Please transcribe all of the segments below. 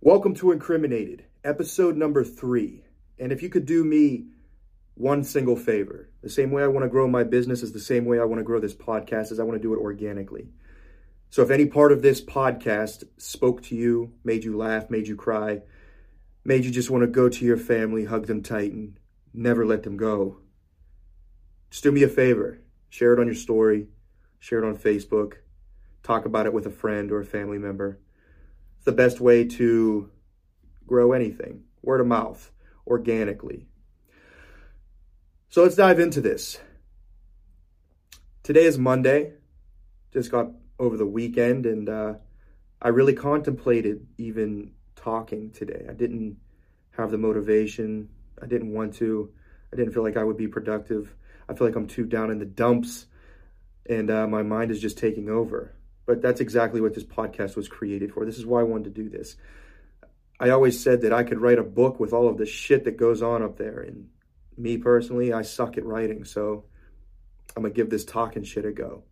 Welcome to Incriminated, episode number three. And if you could do me one single favor, the same way I want to grow my business is the same way I want to grow this podcast, is I want to do it organically. So if any part of this podcast spoke to you, made you laugh, made you cry, made you just want to go to your family, hug them tight, and never let them go, just do me a favor. Share it on your story, share it on Facebook, talk about it with a friend or a family member. It's the best way to grow anything, word of mouth, organically. So let's dive into this. Today is Monday. Just got over the weekend, and uh, I really contemplated even talking today. I didn't have the motivation. I didn't want to. I didn't feel like I would be productive. I feel like I'm too down in the dumps, and uh, my mind is just taking over. But that's exactly what this podcast was created for. This is why I wanted to do this. I always said that I could write a book with all of the shit that goes on up there. And me personally, I suck at writing. So I'm going to give this talking shit a go.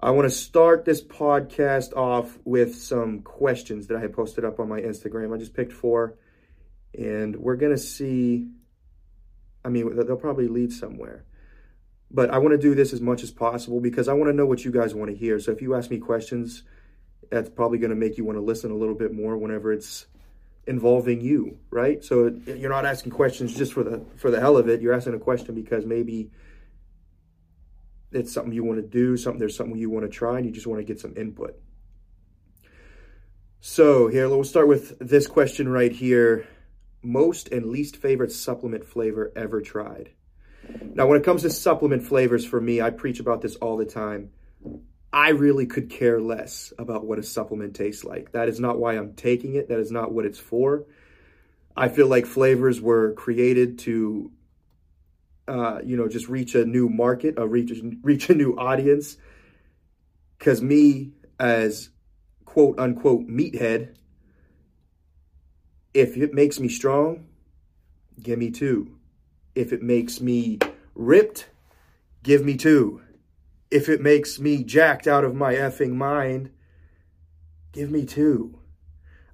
I want to start this podcast off with some questions that I had posted up on my Instagram. I just picked four, and we're going to see. I mean, they'll probably lead somewhere. But I want to do this as much as possible because I want to know what you guys want to hear. So if you ask me questions, that's probably going to make you want to listen a little bit more whenever it's involving you, right? So you're not asking questions just for the for the hell of it. You're asking a question because maybe it's something you want to do, something there's something you want to try, and you just want to get some input. So here, we'll start with this question right here: most and least favorite supplement flavor ever tried. Now, when it comes to supplement flavors, for me, I preach about this all the time. I really could care less about what a supplement tastes like. That is not why I'm taking it. That is not what it's for. I feel like flavors were created to, uh, you know, just reach a new market, uh, reach reach a new audience. Because me, as quote unquote meathead, if it makes me strong, give me two. If it makes me ripped, give me two. If it makes me jacked out of my effing mind, give me two.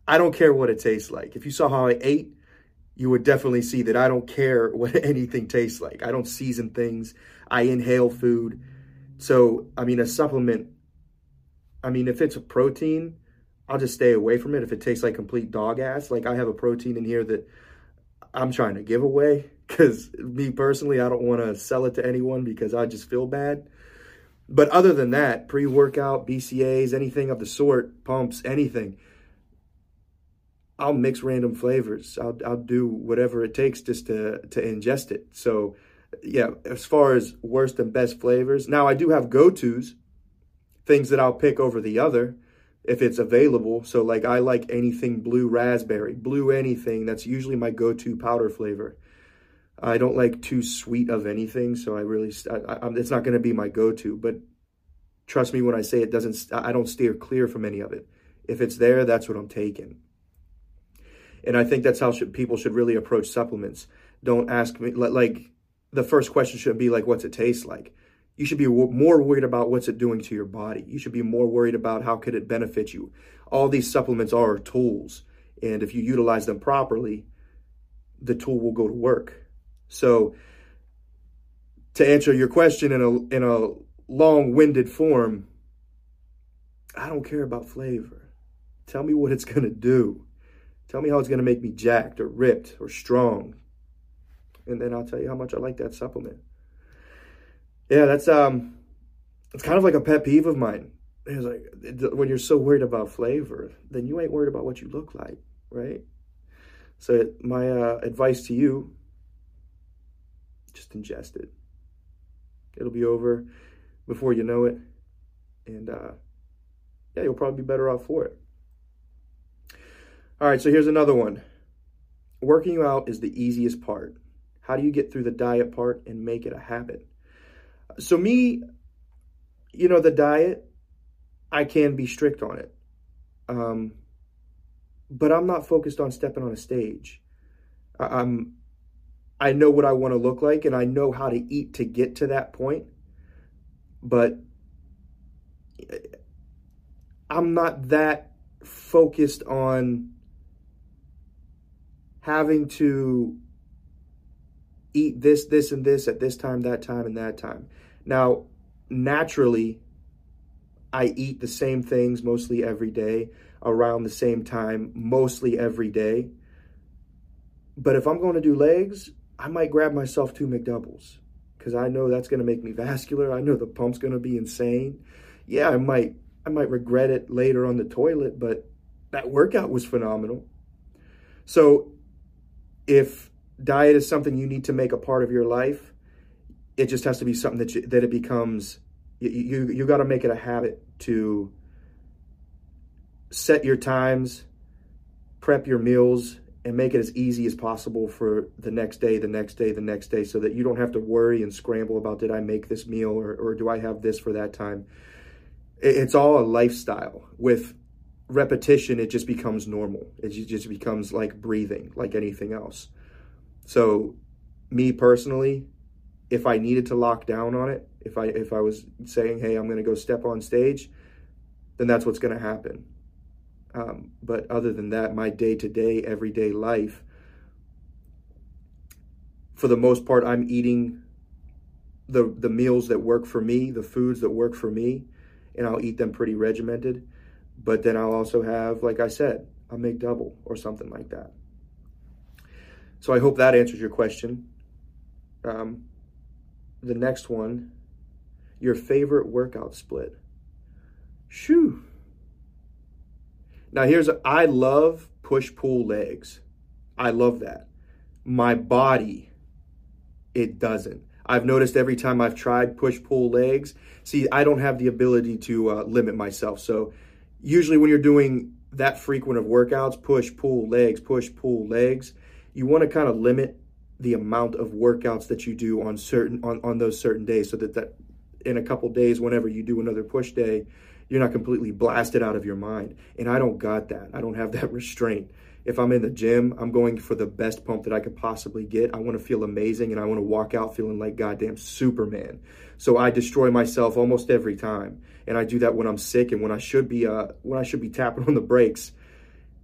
I don't care what it tastes like. If you saw how I ate, you would definitely see that I don't care what anything tastes like. I don't season things. I inhale food. So, I mean, a supplement, I mean, if it's a protein, I'll just stay away from it. If it tastes like complete dog ass, like I have a protein in here that I'm trying to give away because me personally, I don't want to sell it to anyone because I just feel bad. But other than that, pre workout, BCAAs, anything of the sort, pumps, anything, I'll mix random flavors. I'll, I'll do whatever it takes just to, to ingest it. So, yeah, as far as worst and best flavors, now I do have go tos, things that I'll pick over the other if it's available. So, like, I like anything blue raspberry, blue anything. That's usually my go to powder flavor. I don't like too sweet of anything, so I really I, I, it's not going to be my go-to. But trust me when I say it doesn't. I don't steer clear from any of it. If it's there, that's what I'm taking. And I think that's how should, people should really approach supplements. Don't ask me like the first question should be like, "What's it taste like?" You should be more worried about what's it doing to your body. You should be more worried about how could it benefit you. All these supplements are tools, and if you utilize them properly, the tool will go to work so to answer your question in a in a long-winded form, I don't care about flavor. Tell me what it's going to do. Tell me how it's going to make me jacked or ripped or strong. And then I'll tell you how much I like that supplement. Yeah, that's um it's kind of like a pet peeve of mine. It's like when you're so worried about flavor, then you ain't worried about what you look like, right? So my uh, advice to you just ingest it. It'll be over before you know it. And uh, yeah, you'll probably be better off for it. All right, so here's another one. Working you out is the easiest part. How do you get through the diet part and make it a habit? So, me, you know, the diet, I can be strict on it. Um, but I'm not focused on stepping on a stage. I'm I know what I want to look like and I know how to eat to get to that point. But I'm not that focused on having to eat this, this, and this at this time, that time, and that time. Now, naturally, I eat the same things mostly every day around the same time, mostly every day. But if I'm going to do legs, I might grab myself two McDoubles because I know that's going to make me vascular. I know the pump's going to be insane. Yeah, I might I might regret it later on the toilet, but that workout was phenomenal. So if diet is something you need to make a part of your life, it just has to be something that you, that it becomes you you, you got to make it a habit to set your times, prep your meals and make it as easy as possible for the next day, the next day, the next day, so that you don't have to worry and scramble about did I make this meal or, or do I have this for that time. It's all a lifestyle. With repetition, it just becomes normal. It just becomes like breathing, like anything else. So, me personally, if I needed to lock down on it, if I if I was saying, "Hey, I'm going to go step on stage," then that's what's going to happen. Um, but other than that, my day to day, everyday life, for the most part, I'm eating the the meals that work for me, the foods that work for me, and I'll eat them pretty regimented. But then I'll also have, like I said, a McDouble or something like that. So I hope that answers your question. Um, the next one, your favorite workout split. Shoo. Now here's a, I love push pull legs. I love that. My body, it doesn't. I've noticed every time I've tried push pull legs, see, I don't have the ability to uh, limit myself. So usually when you're doing that frequent of workouts, push pull legs, push pull legs, you want to kind of limit the amount of workouts that you do on certain on, on those certain days so that that in a couple days whenever you do another push day you're not completely blasted out of your mind. And I don't got that. I don't have that restraint. If I'm in the gym, I'm going for the best pump that I could possibly get. I want to feel amazing and I want to walk out feeling like goddamn Superman. So I destroy myself almost every time. And I do that when I'm sick and when I should be uh when I should be tapping on the brakes.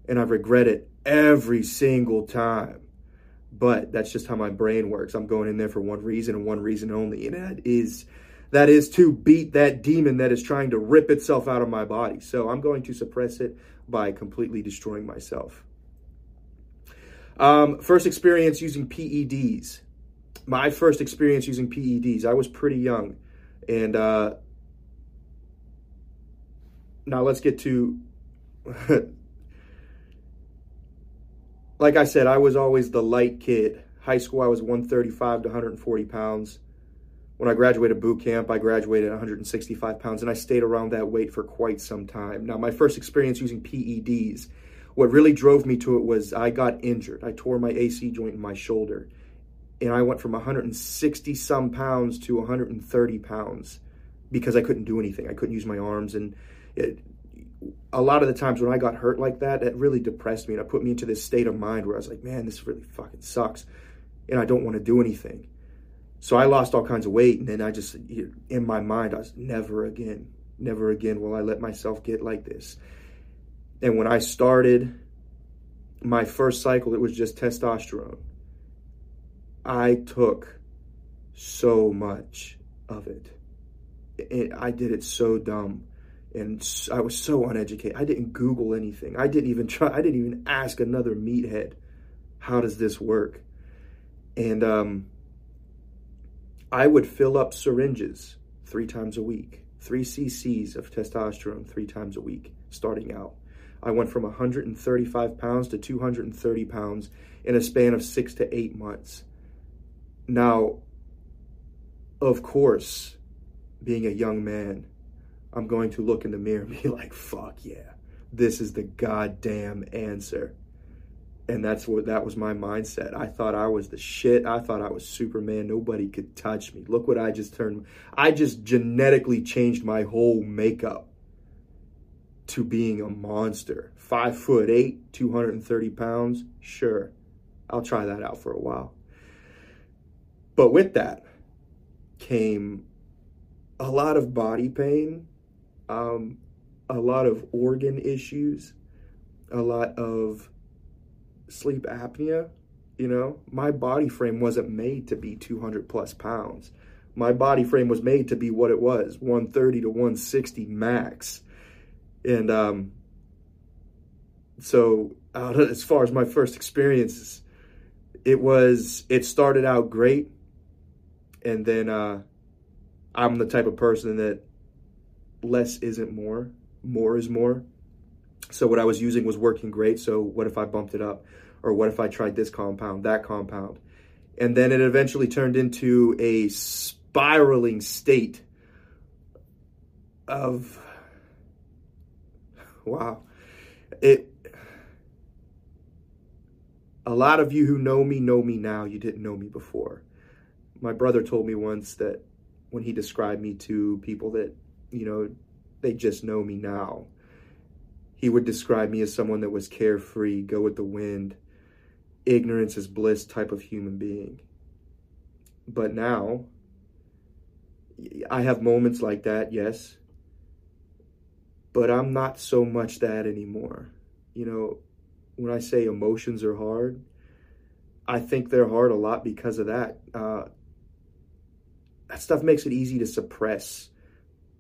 And I regret it every single time. But that's just how my brain works. I'm going in there for one reason and one reason only. And that is that is to beat that demon that is trying to rip itself out of my body. So I'm going to suppress it by completely destroying myself. Um, first experience using PEDs. My first experience using PEDs, I was pretty young. And uh, now let's get to. like I said, I was always the light kid. High school, I was 135 to 140 pounds. When I graduated boot camp, I graduated 165 pounds and I stayed around that weight for quite some time. Now, my first experience using PEDs, what really drove me to it was I got injured. I tore my AC joint in my shoulder and I went from 160 some pounds to 130 pounds because I couldn't do anything. I couldn't use my arms. And it, a lot of the times when I got hurt like that, it really depressed me and it put me into this state of mind where I was like, man, this really fucking sucks. And I don't want to do anything. So I lost all kinds of weight, and then I just, in my mind, I was never again, never again will I let myself get like this. And when I started my first cycle, it was just testosterone. I took so much of it. it I did it so dumb and I was so uneducated. I didn't Google anything. I didn't even try. I didn't even ask another meathead, "How does this work?" And um, I would fill up syringes three times a week, three cc's of testosterone three times a week, starting out. I went from 135 pounds to 230 pounds in a span of six to eight months. Now, of course, being a young man, I'm going to look in the mirror and be like, fuck yeah, this is the goddamn answer and that's what that was my mindset. I thought I was the shit. I thought I was Superman. Nobody could touch me. Look what I just turned. I just genetically changed my whole makeup to being a monster. Five foot eight, 230 pounds. Sure, I'll try that out for a while. But with that came a lot of body pain, um, a lot of organ issues a lot of sleep apnea. You know, my body frame wasn't made to be 200 plus pounds. My body frame was made to be what it was 130 to 160 max. And um, so, uh, as far as my first experiences, it was, it started out great. And then uh, I'm the type of person that less isn't more, more is more. So what I was using was working great. So what if I bumped it up? Or what if I tried this compound, that compound? And then it eventually turned into a spiraling state of wow. It a lot of you who know me know me now, you didn't know me before. My brother told me once that when he described me to people that, you know, they just know me now he would describe me as someone that was carefree, go with the wind, ignorance is bliss type of human being. But now, I have moments like that, yes. But I'm not so much that anymore. You know, when I say emotions are hard, I think they're hard a lot because of that. Uh, that stuff makes it easy to suppress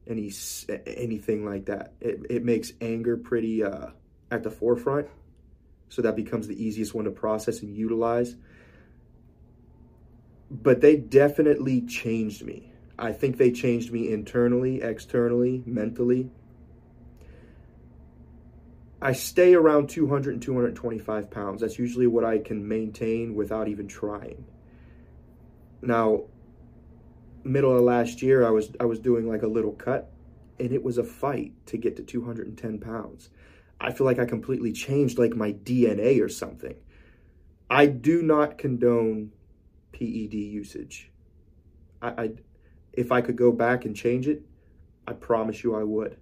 any anything like that. It, it makes anger pretty uh, at the forefront, so that becomes the easiest one to process and utilize. But they definitely changed me. I think they changed me internally, externally, mentally. I stay around 200 and 225 pounds. That's usually what I can maintain without even trying. Now, middle of last year, I was I was doing like a little cut, and it was a fight to get to 210 pounds. I feel like I completely changed like my DNA or something. I do not condone PED usage. I, I if I could go back and change it, I promise you I would.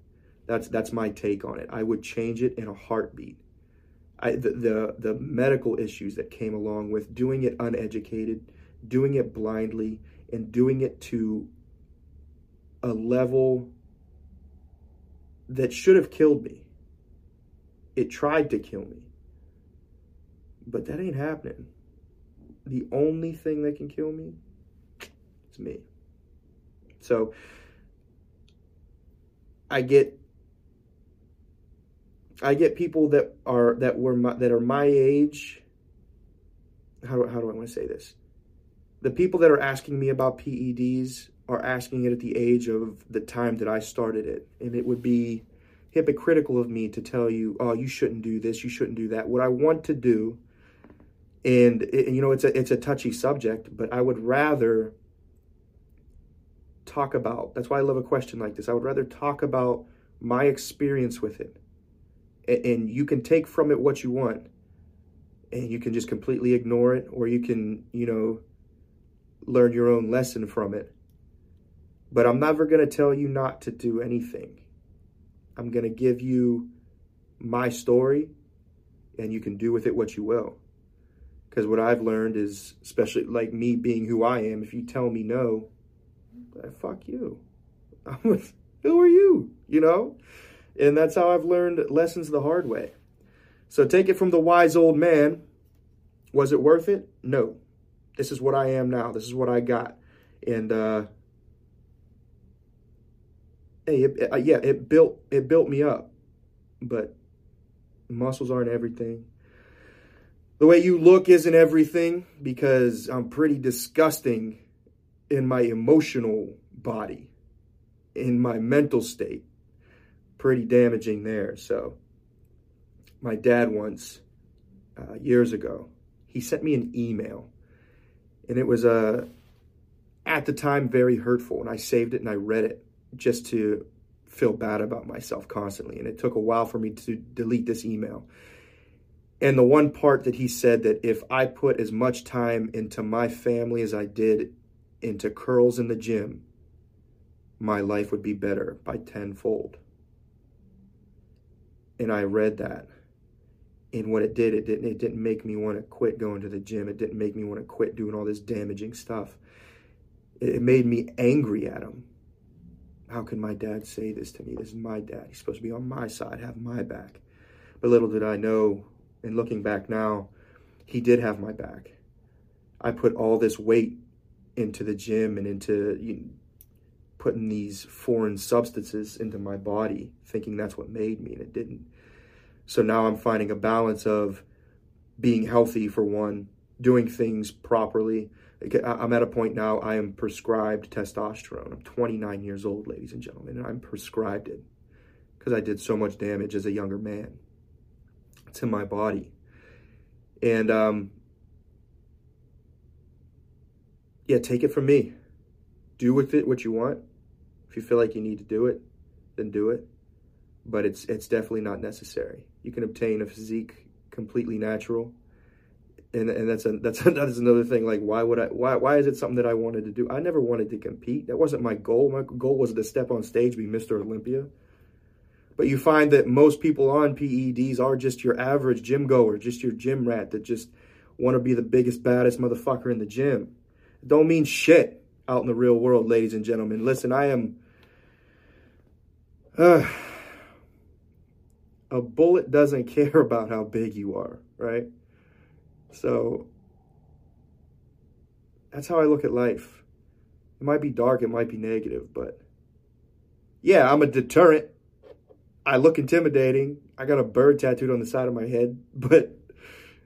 That's that's my take on it. I would change it in a heartbeat. I, the, the the medical issues that came along with doing it uneducated, doing it blindly, and doing it to a level that should have killed me. It tried to kill me. But that ain't happening. The only thing that can kill me is me. So I get I get people that are that were my, that are my age. How do, how do I want to say this? The people that are asking me about PEDs are asking it at the age of the time that I started it. And it would be hypocritical of me to tell you, oh, you shouldn't do this, you shouldn't do that. What I want to do, and you know, it's a it's a touchy subject, but I would rather talk about. That's why I love a question like this. I would rather talk about my experience with it, and, and you can take from it what you want, and you can just completely ignore it, or you can, you know, learn your own lesson from it but I'm never going to tell you not to do anything. I'm going to give you my story and you can do with it what you will. Because what I've learned is, especially like me being who I am, if you tell me no, fuck you. who are you? You know? And that's how I've learned lessons the hard way. So take it from the wise old man. Was it worth it? No. This is what I am now. This is what I got. And uh, hey, it, uh, yeah, it built it built me up, but muscles aren't everything. The way you look isn't everything because I'm pretty disgusting in my emotional body, in my mental state. Pretty damaging there. So, my dad once, uh, years ago, he sent me an email, and it was uh, at the time very hurtful, and I saved it and I read it just to feel bad about myself constantly. And it took a while for me to delete this email. And the one part that he said that if I put as much time into my family as I did into curls in the gym, my life would be better by tenfold. And I read that. And what it did, it didn't it didn't make me want to quit going to the gym. It didn't make me want to quit doing all this damaging stuff. It made me angry at him how can my dad say this to me? This is my dad. He's supposed to be on my side, have my back. But little did I know, and looking back now, he did have my back. I put all this weight into the gym and into you know, putting these foreign substances into my body, thinking that's what made me, and it didn't. So now I'm finding a balance of being healthy for one, doing things properly. I'm at a point now I am prescribed testosterone. I'm 29 years old, ladies and gentlemen, and I'm prescribed it because I did so much damage as a younger man to my body. And um, yeah, take it from me. Do with it what you want. If you feel like you need to do it, then do it. But it's it's definitely not necessary. You can obtain a physique completely natural. And, and that's a, that's that's another thing. Like, why would I? Why why is it something that I wanted to do? I never wanted to compete. That wasn't my goal. My goal was to step on stage, be Mr. Olympia. But you find that most people on PEDs are just your average gym goer, just your gym rat that just want to be the biggest, baddest motherfucker in the gym. Don't mean shit out in the real world, ladies and gentlemen. Listen, I am. Uh, a bullet doesn't care about how big you are, right? So that's how I look at life. It might be dark, it might be negative, but yeah, I'm a deterrent. I look intimidating. I got a bird tattooed on the side of my head, but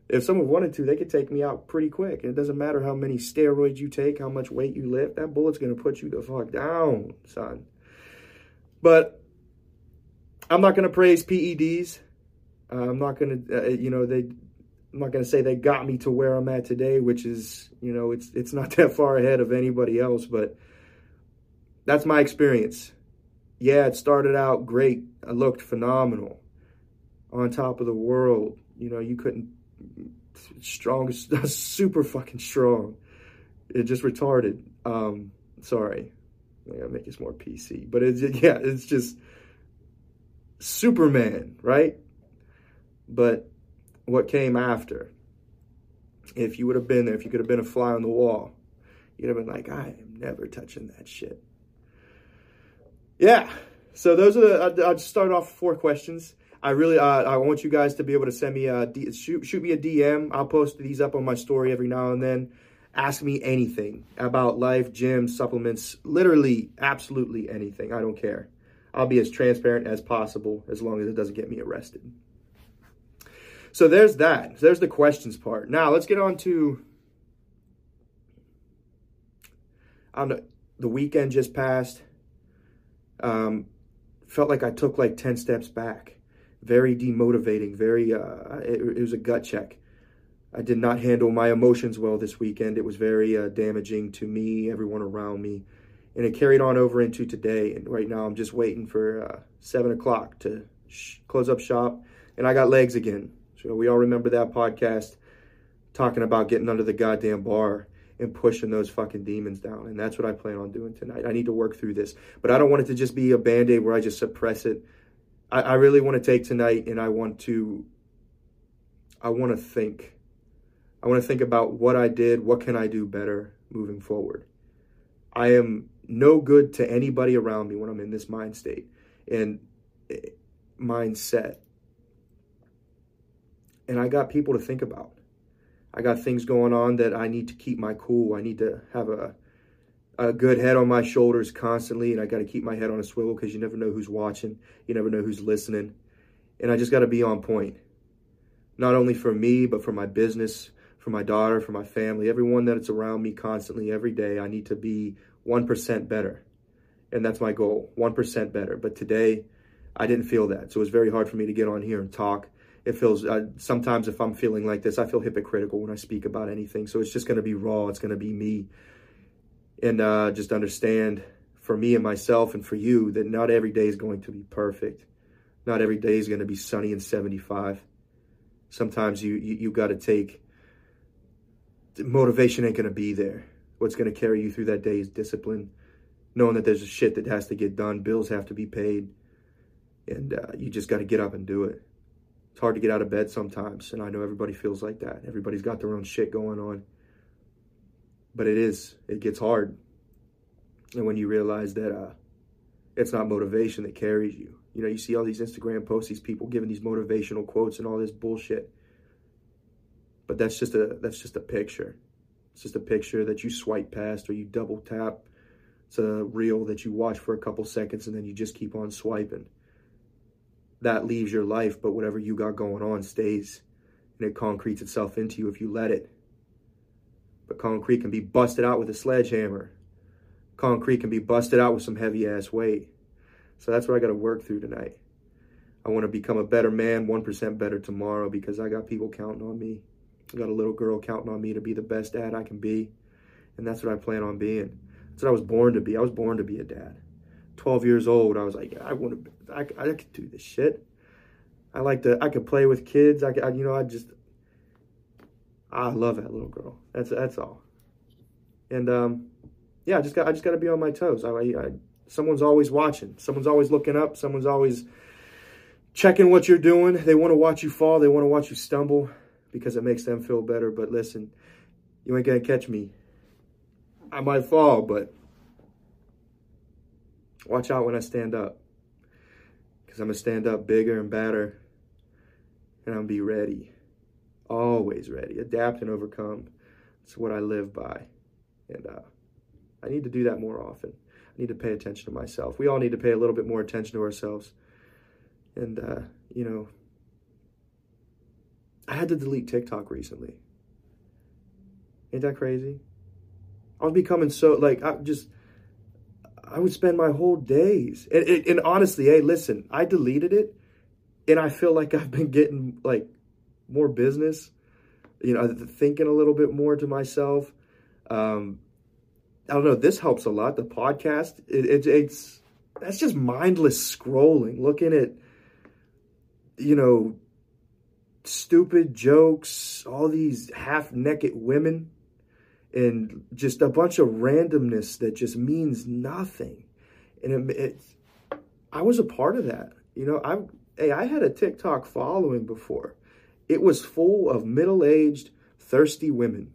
if someone wanted to, they could take me out pretty quick. And it doesn't matter how many steroids you take, how much weight you lift, that bullet's going to put you the fuck down, son. But I'm not going to praise PEDs. Uh, I'm not going to, uh, you know, they. I'm not going to say they got me to where I'm at today, which is, you know, it's it's not that far ahead of anybody else, but that's my experience. Yeah, it started out great. I looked phenomenal, on top of the world. You know, you couldn't strong, super fucking strong. It just retarded. Um, sorry, I gotta make this more PC, but it's yeah, it's just Superman, right? But what came after? If you would have been there, if you could have been a fly on the wall, you'd have been like, I am never touching that shit. Yeah. So those are the. I'll just start off four questions. I really, uh, I want you guys to be able to send me a shoot, shoot me a DM. I'll post these up on my story every now and then. Ask me anything about life, gym, supplements, literally, absolutely anything. I don't care. I'll be as transparent as possible as long as it doesn't get me arrested. So there's that. There's the questions part. Now let's get on to. I. The weekend just passed. Um, felt like I took like 10 steps back very demotivating, very, uh, it, it, was a gut check. I did not handle my emotions well this weekend. It was very uh, damaging to me, everyone around me. And it carried on over into today. And right now I'm just waiting for uh, 7 o'clock to sh- close up shop. And I got legs again. So we all remember that podcast talking about getting under the goddamn bar and pushing those fucking demons down. And that's what I plan on doing tonight. I need to work through this. But I don't want it to just be a band aid where I just suppress it I, I really want to take tonight and I want to I want to think. I want to think about what I did, what can I do better moving forward. I am no good to anybody around me when I'm in this mind state and eh, mindset. And I got people to think about. I got things going on that I need to keep my cool. I need to have a a good head on my shoulders constantly, and I got to keep my head on a swivel because you never know who's watching, you never know who's listening, and I just got to be on point. Not only for me, but for my business, for my daughter, for my family, everyone that's around me constantly, every day. I need to be 1% better. And that's my goal 1% better. But today, I didn't feel that. So it was very hard for me to get on here and talk. It feels, uh, sometimes if I'm feeling like this, I feel hypocritical when I speak about anything. So it's just going to be raw. It's going to be me and uh, just understand for me and myself and for you that not every day is going to be perfect. Not every day is going to be sunny and 75. Sometimes you you, you got to take motivation ain't going to be there. What's going to carry you through that day is discipline, knowing that there's a shit that has to get done, bills have to be paid, and uh, you just got to get up and do it. It's hard to get out of bed sometimes, and I know everybody feels like that. Everybody's got their own shit going on but it is it gets hard and when you realize that uh, It's not motivation that carries you. You know, you see all these Instagram posts, these people giving these motivational quotes and all this bullshit. But that's just a that's just a picture. It's just a picture that you swipe past or you double tap. It's a reel that you watch for a couple seconds and then you just keep on swiping. That leaves your life, but whatever you got going on stays and it concretes itself into you if you let it. But concrete can be busted out with a sledgehammer. Concrete can be busted out with some heavy ass weight. So that's what I got to work through tonight. I want to become a better man, 1% better tomorrow because I got people counting on me. I got a little girl counting on me to be the best dad I can be. And that's what I plan on being. That's what I was born to be. I was born to be a dad. 12 years old, I was like, I want to, I, I could do this shit. I like to, I could play with kids. I, I you know, I just, I love that little girl. That's, that's all. And, um, yeah, I just got, I just got to be on my toes. I, I, someone's always watching. Someone's always looking up. Someone's always checking what you're doing. They want to watch you fall. They want to watch you stumble because it makes them feel better. But listen, you ain't to catch me. I might fall, but watch out when I stand up because I'm to stand up bigger and better and I'm to be ready. Always ready. Adapt and overcome. It's what I live by. And uh, I need to do that more often I need to pay attention to myself. We all need to pay a little bit more attention to ourselves. And, uh, you know, I had to delete TikTok recently. Ain't that crazy? I was becoming so, like, I just, I would spend my whole days. And, and, and honestly, hey, listen, I deleted it and I feel like I've been getting, like, more business, you know, thinking a little bit more to myself. Um, I don't know. This helps a lot. The podcast, it, it, it's that's just mindless scrolling, looking at you know stupid jokes, all these half naked women, and just a bunch of randomness that just means nothing. And it, it I was a part of that. You know, I hey, I had a TikTok following before. It was full of middle aged, thirsty women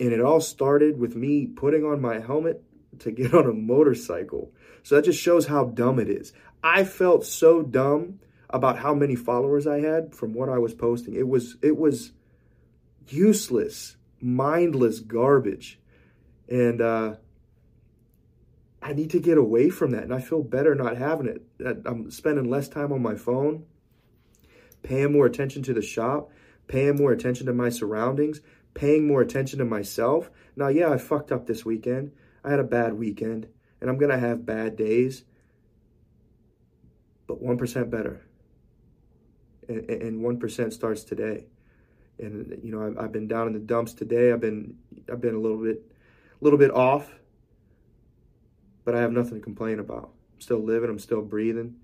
and it all started with me putting on my helmet to get on a motorcycle. So that just shows how dumb it is. I felt so dumb about how many followers I had from what I was posting. It was it was useless, mindless garbage. And uh I need to get away from that and I feel better not having it. I'm spending less time on my phone, paying more attention to the shop, paying more attention to my surroundings, paying more attention to myself. Now, yeah, I fucked up this weekend. I had a bad weekend, and I'm to have bad days, but 1% better. And, and 1% starts today. And you know, I've, I've been down in the dumps today. I've been I've been a little bit a little bit off, but I have nothing to complain about. I'm still living, I'm still breathing.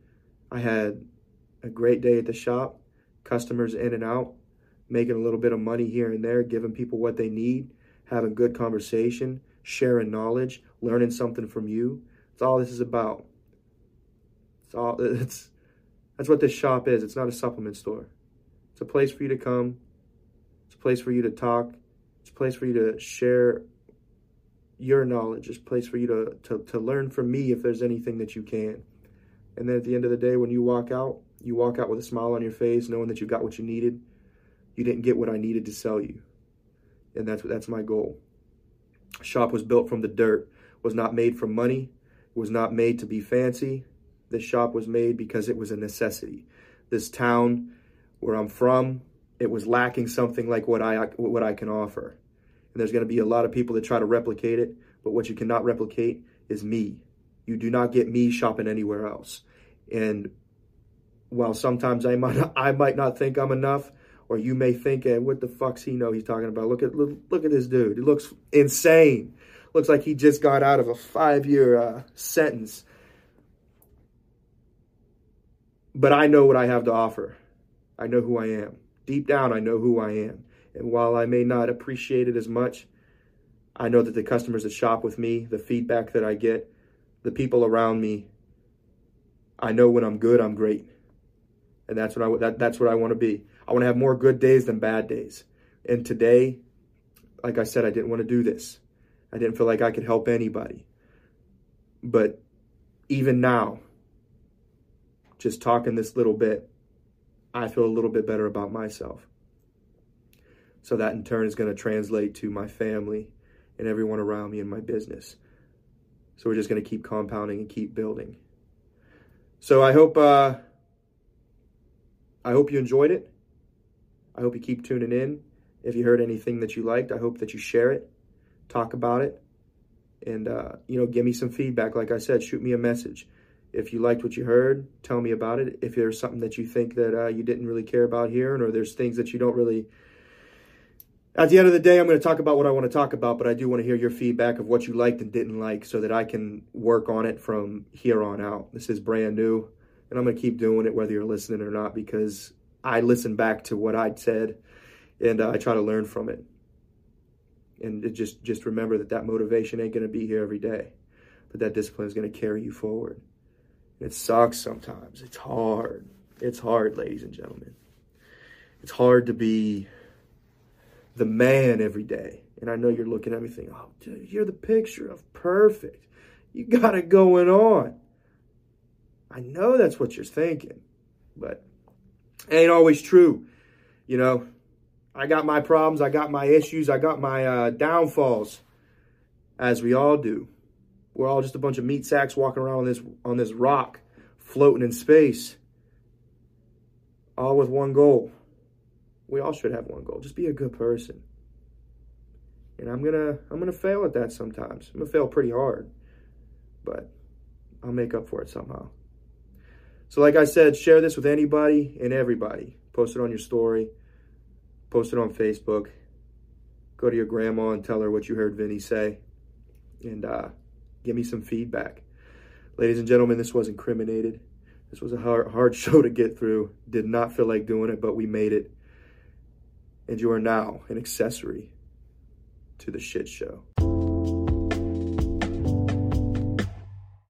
I had a great day at the shop, customers in and out making a little bit of money here and there, giving people what they need, having good conversation, sharing knowledge, learning something from you. It's all this is about. It's all it's that's what this shop is. It's not a supplement store. It's a place for you to come. It's a place for you to talk. It's a place for you to share your knowledge. It's a place for you to, to, to learn from me if there's anything that you can. And then at the end of the day, when you walk out, you walk out with a smile on your face, knowing that you got what you needed you didn't get what I needed to sell you. And that's that's my goal. Shop was built from the dirt, was not made from money, was not made to be fancy. This shop was made because it was a necessity. This town where I'm from, it was lacking something like what I what I can offer. And there's going to be a lot of people that try to replicate it, but what you cannot replicate is me. You do not get me shopping anywhere else. And while sometimes I might I might not think I'm enough, or you may think, eh, what the fuck's he know he's talking about? Look at look, look at this dude. He looks insane. Looks like he just got out of a five-year uh, sentence. But I know what I have to offer. I know who I am. Deep down, I know who I am. And while I may not appreciate it as much, I know that the customers that shop with me, the feedback that I get, the people around me, I know when I'm good, I'm great. And that's what I that, that's what I want to be. I want to have more good days than bad days. And today, like I said, I didn't want to do this. I didn't feel like I could help anybody. But even now, just talking this little bit, I feel a little bit better about myself. So that in turn is going to translate to my family and everyone around me in my business. So we're just going to keep compounding and keep building. So I hope uh, I hope you enjoyed it. I hope you keep tuning in. If you heard anything that you liked, I hope that you share it, talk about it, and uh, you know, give me some feedback. Like I said, shoot me a message. If you liked what you heard, tell me about it. If there's something that you think that uh, you didn't really care about hearing, or there's things that you don't really at the end of the day, I'm going to talk about what I want to talk about, but I do want to hear your feedback of what you liked and didn't like so that I can work on it from here on out. This is brand new, and I'm going to keep doing it whether you're listening or not because I listen back to what I'd said and uh, I try to learn from it. And just just remember that that motivation ain't going to be here every day, but that discipline is going to carry you forward. It sucks sometimes. It's hard. It's hard, ladies and gentlemen. It's hard to be the man every day. And I know you're looking at me thinking, oh, dude, you're the picture of perfect. You got it going on. I know that's what you're thinking, but ain't always true. You know, I got my problems, I got my issues, I got my uh, downfalls, as we all do. We're all just a bunch of meat sacks walking around on this on this rock, floating in space, all with one goal we all should have one goal. Just be a good person. And I'm gonna I'm gonna fail at that sometimes. I'm gonna fail pretty hard. But I'll make up for it somehow. So like I said, share this with anybody and everybody. Post it on your story. Post it on Facebook. Go to your grandma and tell her what you heard Vinny say. And uh, give me some feedback. Ladies and gentlemen, this was incriminated. This was a hard, hard show to get through. Did not feel like doing it, but we made it and you are now an accessory to the shit show.